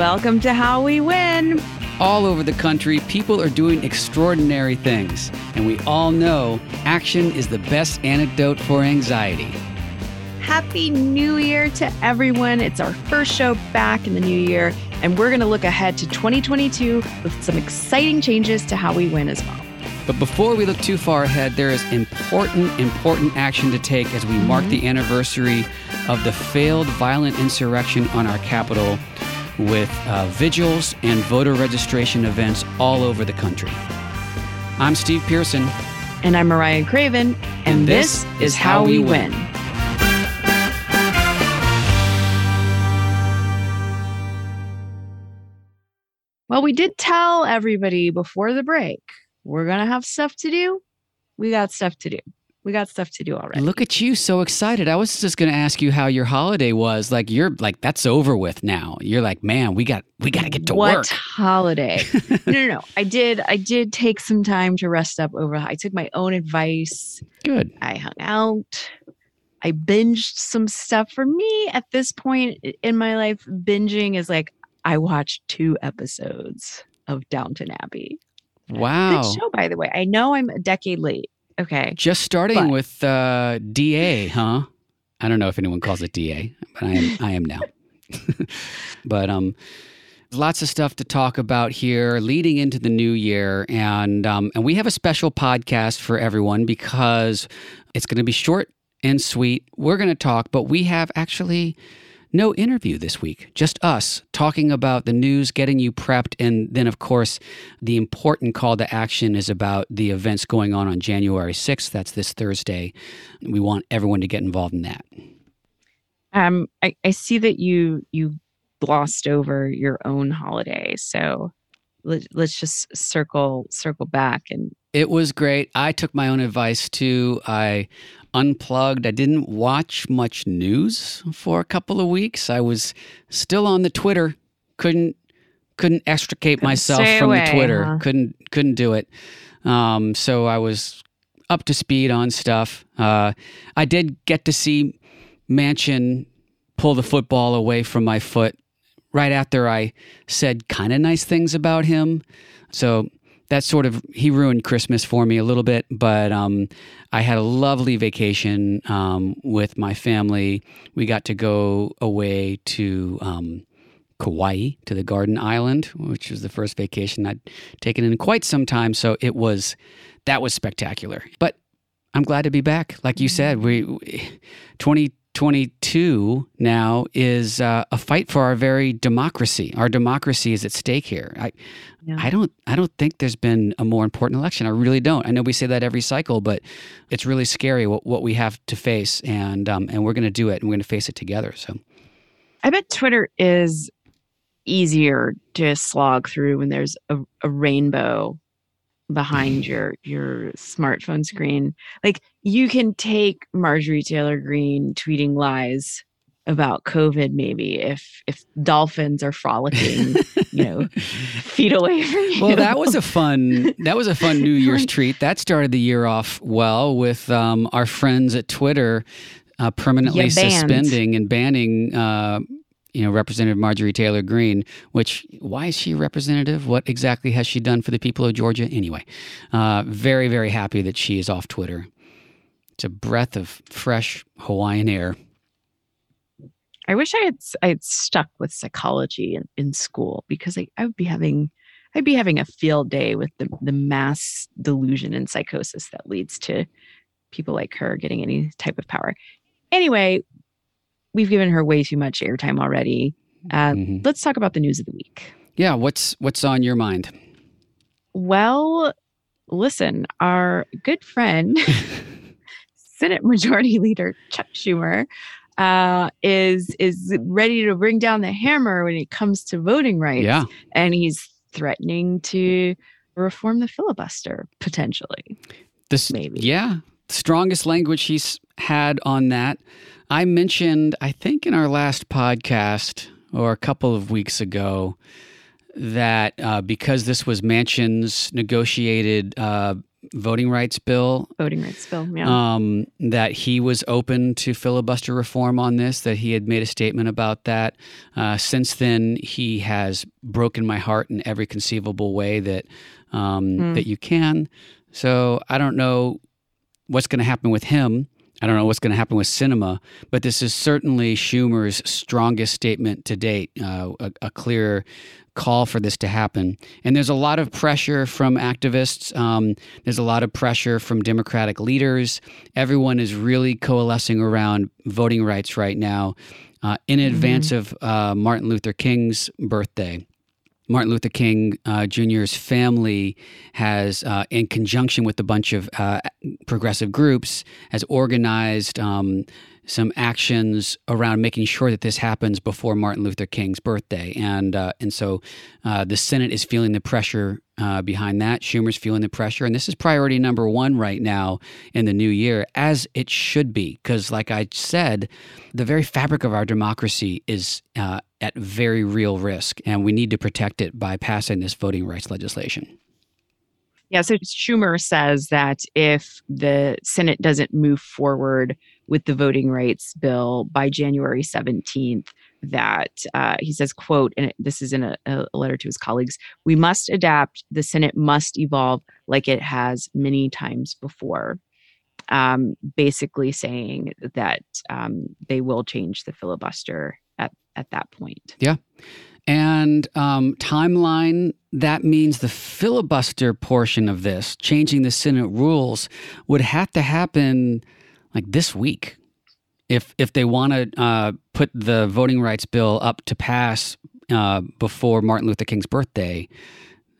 Welcome to How We Win. All over the country, people are doing extraordinary things, and we all know action is the best antidote for anxiety. Happy New Year to everyone. It's our first show back in the new year, and we're going to look ahead to 2022 with some exciting changes to How We Win as well. But before we look too far ahead, there is important, important action to take as we mm-hmm. mark the anniversary of the failed violent insurrection on our Capitol with uh, vigils and voter registration events all over the country. I'm Steve Pearson. And I'm Mariah Craven. And, and this, this, is How, We win. win. Well, we did tell everybody before the break we're going to have stuff to do. We got stuff to do. We got stuff to do already. Look at you, so excited. I was just going to ask you how your holiday was. Like you're like that's over with now. You're like, man, we got we got to get to what work. holiday? no, no, no. I did. I did take some time to rest up over. I took my own advice. Good. I hung out. I binged some stuff. For me, at this point in my life, binging is like I watched two episodes of Downton Abbey. Wow. Good show, by the way. I know I'm a decade late. Okay. Just starting but. with uh, DA, huh? I don't know if anyone calls it DA, but I am. I am now. but um, lots of stuff to talk about here leading into the new year, and um, and we have a special podcast for everyone because it's going to be short and sweet. We're going to talk, but we have actually no interview this week, just us talking about the news, getting you prepped. And then, of course, the important call to action is about the events going on on January 6th. That's this Thursday. We want everyone to get involved in that. Um, I, I see that you you glossed over your own holiday. So let, let's just circle circle back and it was great. I took my own advice too. I unplugged. I didn't watch much news for a couple of weeks. I was still on the Twitter. Couldn't couldn't extricate couldn't myself from away, the Twitter. Huh? Couldn't couldn't do it. Um, so I was up to speed on stuff. Uh, I did get to see Manchin pull the football away from my foot right after I said kind of nice things about him. So that sort of he ruined Christmas for me a little bit, but um, I had a lovely vacation um, with my family. We got to go away to um, Kauai to the Garden Island, which was the first vacation I'd taken in quite some time. So it was that was spectacular. But I'm glad to be back. Like you said, we, we 20 2022 now is uh, a fight for our very democracy. Our democracy is at stake here. I, yeah. I don't, I don't think there's been a more important election. I really don't. I know we say that every cycle, but it's really scary what, what we have to face, and um, and we're going to do it, and we're going to face it together. So, I bet Twitter is easier to slog through when there's a, a rainbow behind your your smartphone screen. Like you can take Marjorie Taylor Greene tweeting lies about COVID maybe if if dolphins are frolicking, you know, feet away from you. Well, that was a fun that was a fun New Year's treat. That started the year off well with um, our friends at Twitter uh, permanently yeah, suspending and banning uh, you know, Representative Marjorie Taylor Greene, which, why is she representative? What exactly has she done for the people of Georgia? Anyway, uh, very, very happy that she is off Twitter. It's a breath of fresh Hawaiian air. I wish I had I had stuck with psychology in, in school because I, I would be having I'd be having a field day with the the mass delusion and psychosis that leads to people like her getting any type of power. Anyway, we've given her way too much airtime already. Uh, mm-hmm. Let's talk about the news of the week. Yeah, what's what's on your mind? Well, listen, our good friend, Senate Majority Leader Chuck Schumer, uh, is is ready to bring down the hammer when it comes to voting rights. Yeah, and he's threatening to reform the filibuster potentially. This maybe, yeah, strongest language he's had on that. I mentioned, I think in our last podcast or a couple of weeks ago, that uh, because this was Manchin's negotiated uh, voting rights bill. Voting rights bill, yeah. Um, that he was open to filibuster reform on this, that he had made a statement about that. Uh, since then, he has broken my heart in every conceivable way that um, Hmm. that you can. So I don't know what's going to happen with him. I don't know what's going to happen with Sinema, but this is certainly Schumer's strongest statement to date, uh, a, a clear call for this to happen. And there's a lot of pressure from activists. Um, there's a lot of pressure from Democratic leaders. Everyone is really coalescing around voting rights right now uh, in advance of uh, Martin Luther King's birthday. Martin Luther King uh, Jr.'s family has, uh, in conjunction with a bunch of uh, progressive groups, has organized um, some actions around making sure that this happens before Martin Luther King's birthday, and uh, and so uh, the Senate is feeling the pressure uh, behind that. Schumer's feeling the pressure, and this is priority number one right now in the new year, as it should be, because like I said, the very fabric of our democracy is at very real risk, and we need to protect it by passing this voting rights legislation. Yeah, so Schumer says that if the Senate doesn't move forward with the voting rights bill by January 17th, that uh, he says, quote, and this is in a, a letter to his colleagues, we must adapt, the Senate must evolve like it has many times before. Um, basically saying that um, they will change the filibuster at, at that point. Yeah. And um, timeline, that means the filibuster portion of this, changing the Senate rules, would have to happen like this week. If, if they want to uh, put the voting rights bill up to pass uh, before Martin Luther King's birthday,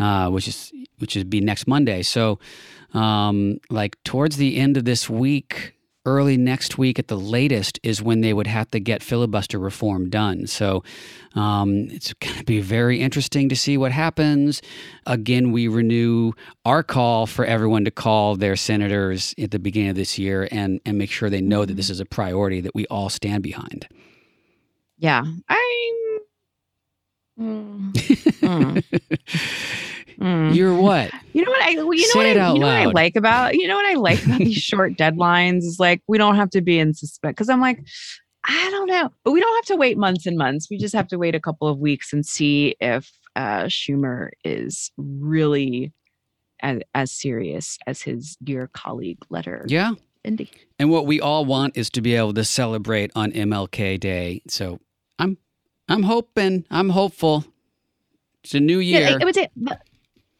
uh, which is which would be next Monday. So, um, like towards the end of this week, early next week at the latest is when they would have to get filibuster reform done. So um, it's going to be very interesting to see what happens. Again, we renew our call for everyone to call their senators at the beginning of this year and, and make sure they know that this is a priority that we all stand behind. Yeah, I'm. Mm, mm, mm. You're what? You know what I you know what I, you know what I like about you know what I like about these short deadlines is like we don't have to be in suspense because I'm like I don't know, but we don't have to wait months and months. We just have to wait a couple of weeks and see if uh, Schumer is really as, as serious as his dear colleague letter Yeah. indicate. And what we all want is to be able to celebrate on MLK Day. So I'm I'm hoping, I'm hopeful. It's a new year. Yeah, I, I would say but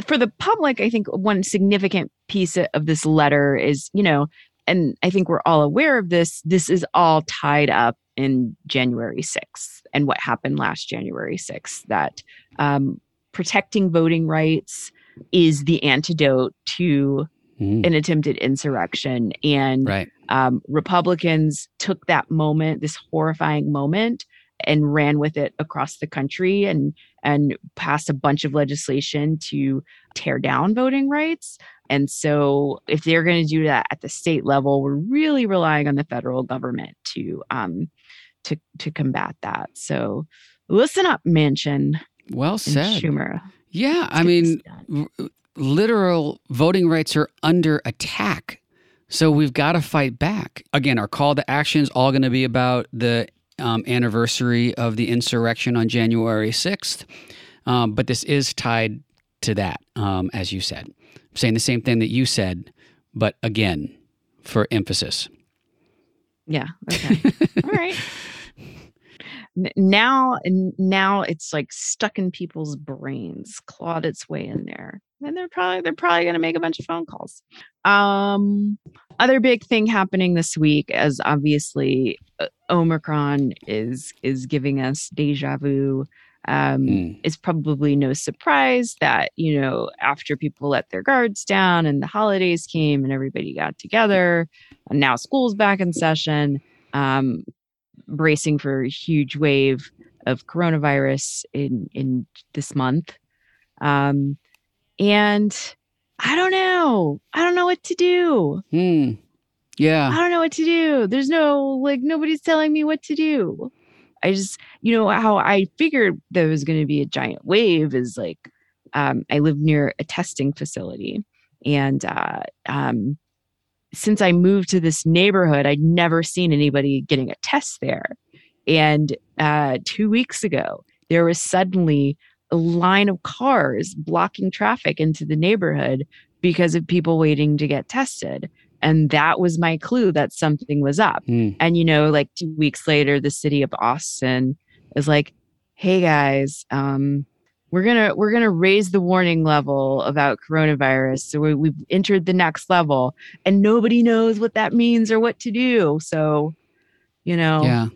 for the public, I think one significant piece of this letter is, you know, and I think we're all aware of this. This is all tied up in January 6th and what happened last January 6th. That um, protecting voting rights is the antidote to Mm, an attempted insurrection. And right. um, Republicans took that moment, this horrifying moment, and ran with it across the country and and passed a bunch of legislation to tear down voting rights. And so, if they're going to do that at the state level, we're really relying on the federal government to um, to to combat that. So, listen up, Manchin. Well said. Schumer. Yeah, I mean, r- literal voting rights are under attack. So we've got to fight back. Again, our call to action is all going to be about the um, anniversary of the insurrection on January 6th. Um, but this is tied to that, um, as you said. I'm saying the same thing that you said, but again, for emphasis. Yeah. Okay. All right. Now, now it's like stuck in people's brains, clawed its way in there, and they're probably they're probably going to make a bunch of phone calls. Um, other big thing happening this week, as obviously uh, Omicron is is giving us deja vu. Um, Mm. it's probably no surprise that you know after people let their guards down and the holidays came and everybody got together and now school's back in session um, bracing for a huge wave of coronavirus in in this month um, and i don't know i don't know what to do Hmm. Yeah. I don't know what to do. There's no like nobody's telling me what to do. I just you know how I figured there was going to be a giant wave is like um, I live near a testing facility And uh, um, since I moved to this neighborhood, I'd never seen anybody getting a test there. And uh, two weeks ago, there was suddenly a line of cars blocking traffic into the neighborhood because of people waiting to get tested. And that was my clue that something was up. Mm. And, you know, like two weeks later, the city of Austin is like, hey guys, um, we're gonna we're gonna raise the warning level about coronavirus. So we, we've entered the next level, and nobody knows what that means or what to do. So, you know, Yeah.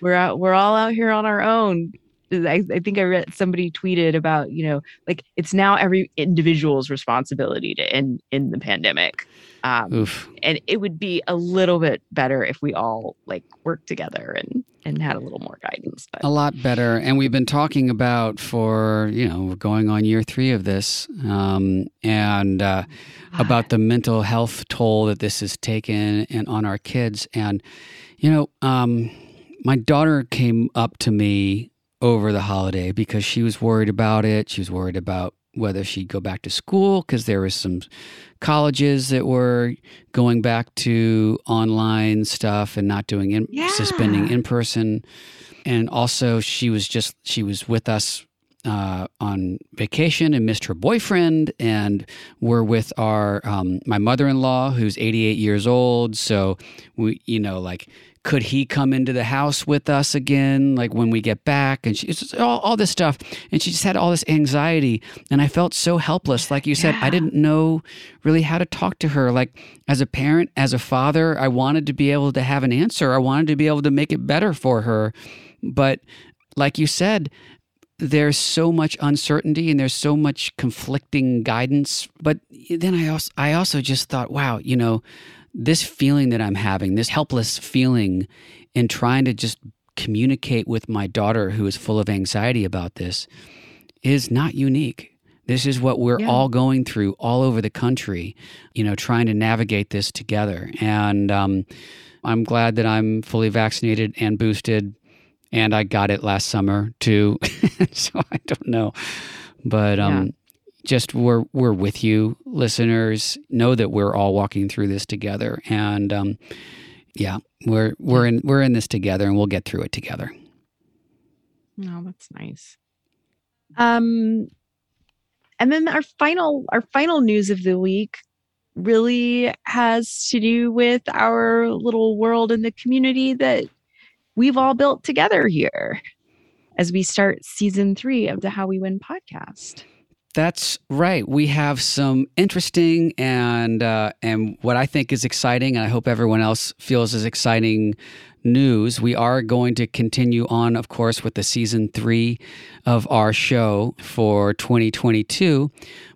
we're out we're all out here on our own I, I think i read somebody tweeted about you know like it's now every individual's responsibility to end in the pandemic um, Oof. and it would be a little bit better if we all like worked together and and had a little more guidance but A lot better. And we've been talking about for, you know, going on year three of this, um, and uh, about the mental health toll that this has taken and on our kids. And, you know, um, my daughter came up to me over the holiday because she was worried about it. She was worried about whether she'd go back to school because there was some colleges that were going back to online stuff and not doing in, suspending in person. And also, she was just she was with us uh, on vacation and missed her boyfriend, and we're with our um, my mother in law who's 88 years old. So we, you know, like could he come into the house with us again like when we get back? And she all, all this stuff. And she just had all this anxiety and i felt so helpless. Like you said i didn't know really how to talk to her. Like as a parent as a father i wanted to be able to have an answer. I wanted to be able to make it better for her. But like you said there's so much uncertainty and there's so much conflicting guidance but then i also i also just thought wow you know this feeling that i'm having this helpless feeling in trying to just communicate with my daughter who is full of anxiety about this is not unique this is what we're Yeah. all going through all over the country you know trying to navigate this together and um, i'm glad that i'm fully vaccinated and boosted and I got it last summer too. so I don't know, but um, just we're we're with you, listeners. Know that we're all walking through this together, and um, yeah, we're we're in we're in this together, and we'll get through it together. No, that's nice. Um, and then our final our final news of the week really has to do with our little world in the community that we've all built together here as we start season three of the How We Win podcast. That's right. We have some interesting and uh, and what I think is exciting, and I hope everyone else feels as exciting news. We are going to continue on, of course, with the season three of our show for 2022.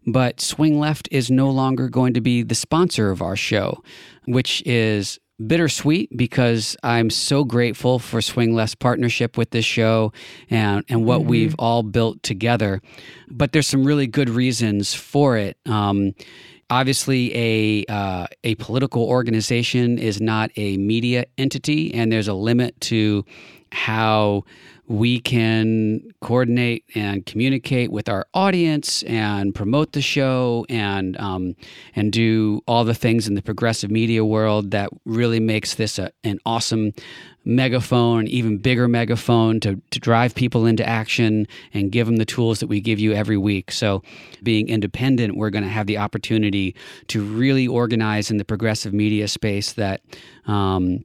But Swing Left is no longer going to be the sponsor of our show, which is bittersweet because I'm so grateful for Swing Left's partnership with this show and, and what Mhm. we've all built together. But there's some really good reasons for it. Um, obviously, a uh, a political organization is not a media entity, and there's a limit to how we can coordinate and communicate with our audience and promote the show and um, and do all the things in the progressive media world that really makes this a, an awesome megaphone, even bigger megaphone to, to drive people into action and give them the tools that we give you every week. So, being independent, we're going to have the opportunity to really organize in the progressive media space that. Um,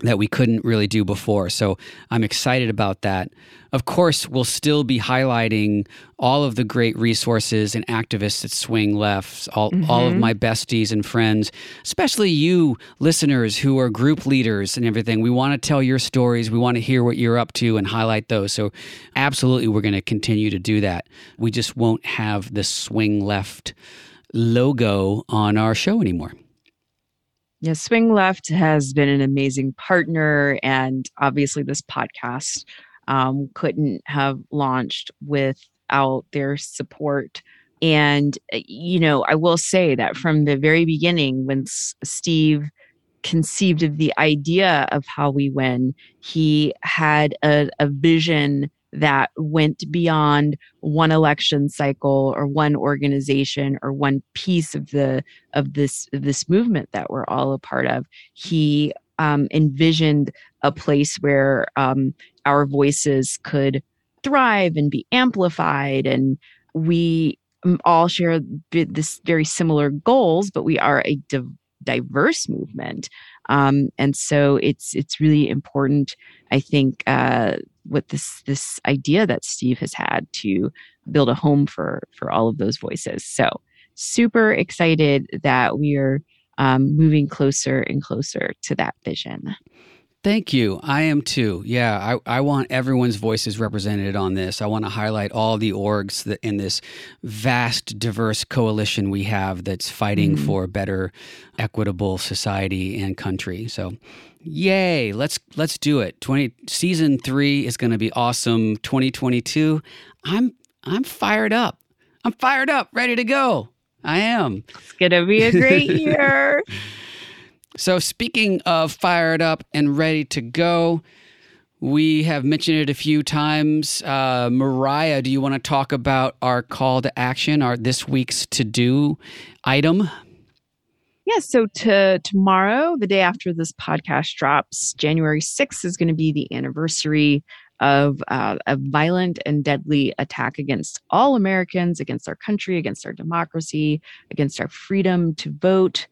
that we couldn't really do before. So I'm excited about that. Of course, we'll still be highlighting all of the great resources and activists at Swing Left, all, all of Mhm. my besties and friends, especially you listeners who are group leaders and everything. We want to tell your stories. We want to hear what you're up to and highlight those. So, absolutely, we're going to continue to do that. We just won't have the Swing Left logo on our show anymore. Yeah, Swing Left has been an amazing partner, and obviously, this podcast um, couldn't have launched without their support. And, uh, you know, I will say that from the very beginning, when S- Steve conceived of the idea of how we win, he had a, a vision that went beyond one election cycle or one organization or one piece of the of this this movement that we're all a part of. He um, envisioned a place where um, our voices could thrive and be amplified, and we um, all share this very similar goals, but we are a div- diverse movement. Um, and so it's it's really important, I think, uh, with this this idea that Steve has had to build a home for for all of those voices. So super excited that we are um, moving closer and closer to that vision. Thank you. I am too. Yeah, I, I want everyone's voices represented on this. I want to highlight all the orgs that in this vast, diverse coalition we have that's fighting mm-hmm. for a better, equitable society and country. So, yay! Let's let's do it. Twenty season three is going to be awesome. Twenty twenty two. I'm I'm fired up. I'm fired up, ready to go. I am. It's gonna be a great year. So, speaking of fired up and ready to go, we have mentioned it a few times. Uh, Mariah, do you want to talk about our call to action, our this week's to do item? Yeah, so to tomorrow, the day after this podcast drops, January 6th is going to be the anniversary of uh, a violent and deadly attack against all Americans, against our country, against our democracy, against our freedom to vote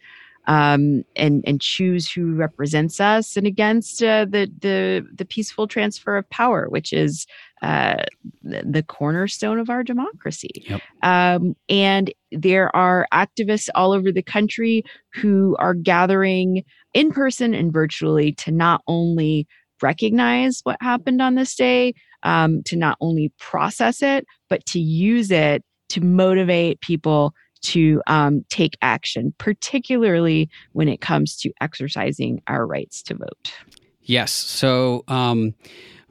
um, and and choose who represents us, and against uh, the the the peaceful transfer of power, which is uh, the, the, cornerstone of our democracy. Yep. Um, and there are activists all over the country who are gathering in person and virtually to not only recognize what happened on this day, um, to not only process it, but to use it to motivate people to um, take action, particularly when it comes to exercising our rights to vote. Yes. So um,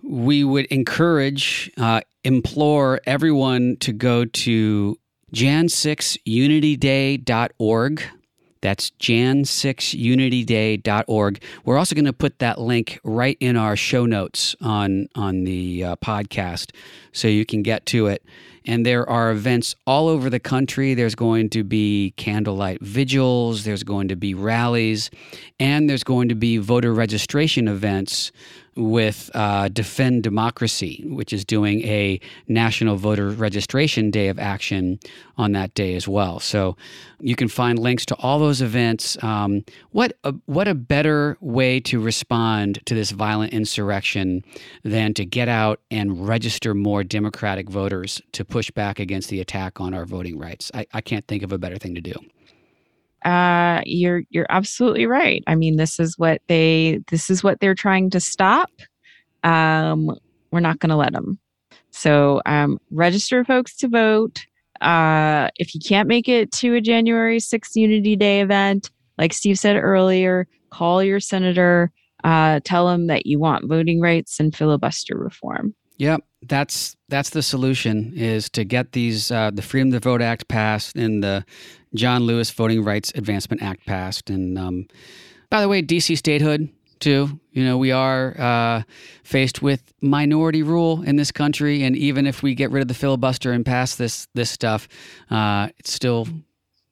we would encourage, uh, implore everyone to go to jan6unityday.org. That's jan6unityday.org. We're also going to put that link right in our show notes on on the uh, podcast so you can get to it and there are events all over the country. There's going to be candlelight vigils, there's going to be rallies, and there's going to be voter registration events with uh, Defend Democracy, which is doing a National Voter Registration Day of Action on that day as well. So you can find links to all those events. Um, what a, what a better way to respond to this violent insurrection than to get out and register more Democratic voters to push back against the attack on our voting rights. I, I can't think of a better thing to do uh, you're you're absolutely right. I mean, this is what they this is what they're trying to stop. Um, we're not going to let them. So um, register folks to vote. Uh, if you can't make it to a January 6th Unity Day event, like Steve said earlier, call your senator. Uh, tell them that you want voting rights and filibuster reform. Yep, that's that's the solution is to get these uh, the Freedom to Vote Act passed and the John Lewis Voting Rights Advancement Act passed. And um, by the way, DC statehood too. You know, we are uh, faced with minority rule in this country, and even if we get rid of the filibuster and pass this this stuff, uh, it's still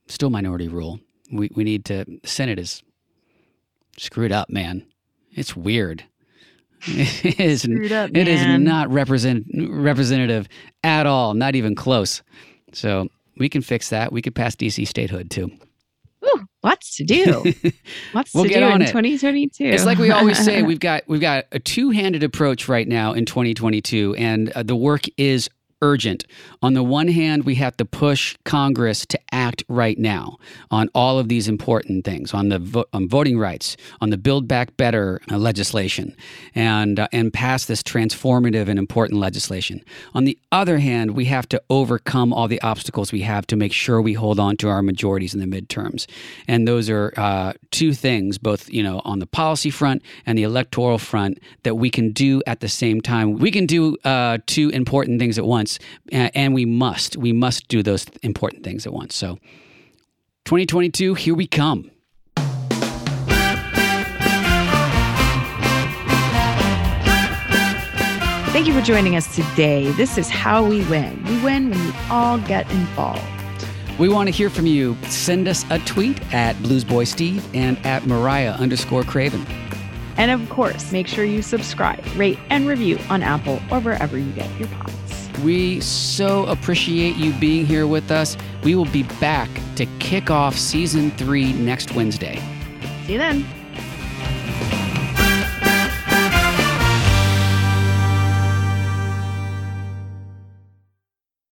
still minority rule. We we need to. The Senate is screwed up, man. It's weird. it is, up, it is not represent, representative at all, not even close. So we can fix that. We could pass DC statehood too. Ooh, lots to do. Lots we'll to do in it. 2022. It's like we always say, we've got we've got a two-handed approach right now in 2022, and uh, the work is urgent. On the one hand, we have to push Congress to act right now on all of these important things, on the vo- on voting rights, on the Build Back Better uh, legislation, and uh, and pass this transformative and important legislation. On the other hand, we have to overcome all the obstacles we have to make sure we hold on to our majorities in the midterms, and those are uh, two things, both you know on the policy front and the electoral front, that we can do at the same time. We can do uh, two important things at once once, uh, and we must. We must do those important things at once. So, 2022, here we come. Thank you for joining us today. This is how we win. We win when we all get involved. We want to hear from you. Send us a tweet at BluesBoySteve and at Mariah underscore Craven. And of course, make sure you subscribe, rate, and review on Apple or wherever you get your pods. We so appreciate you being here with us. We will be back to kick off season three next Wednesday. See you then.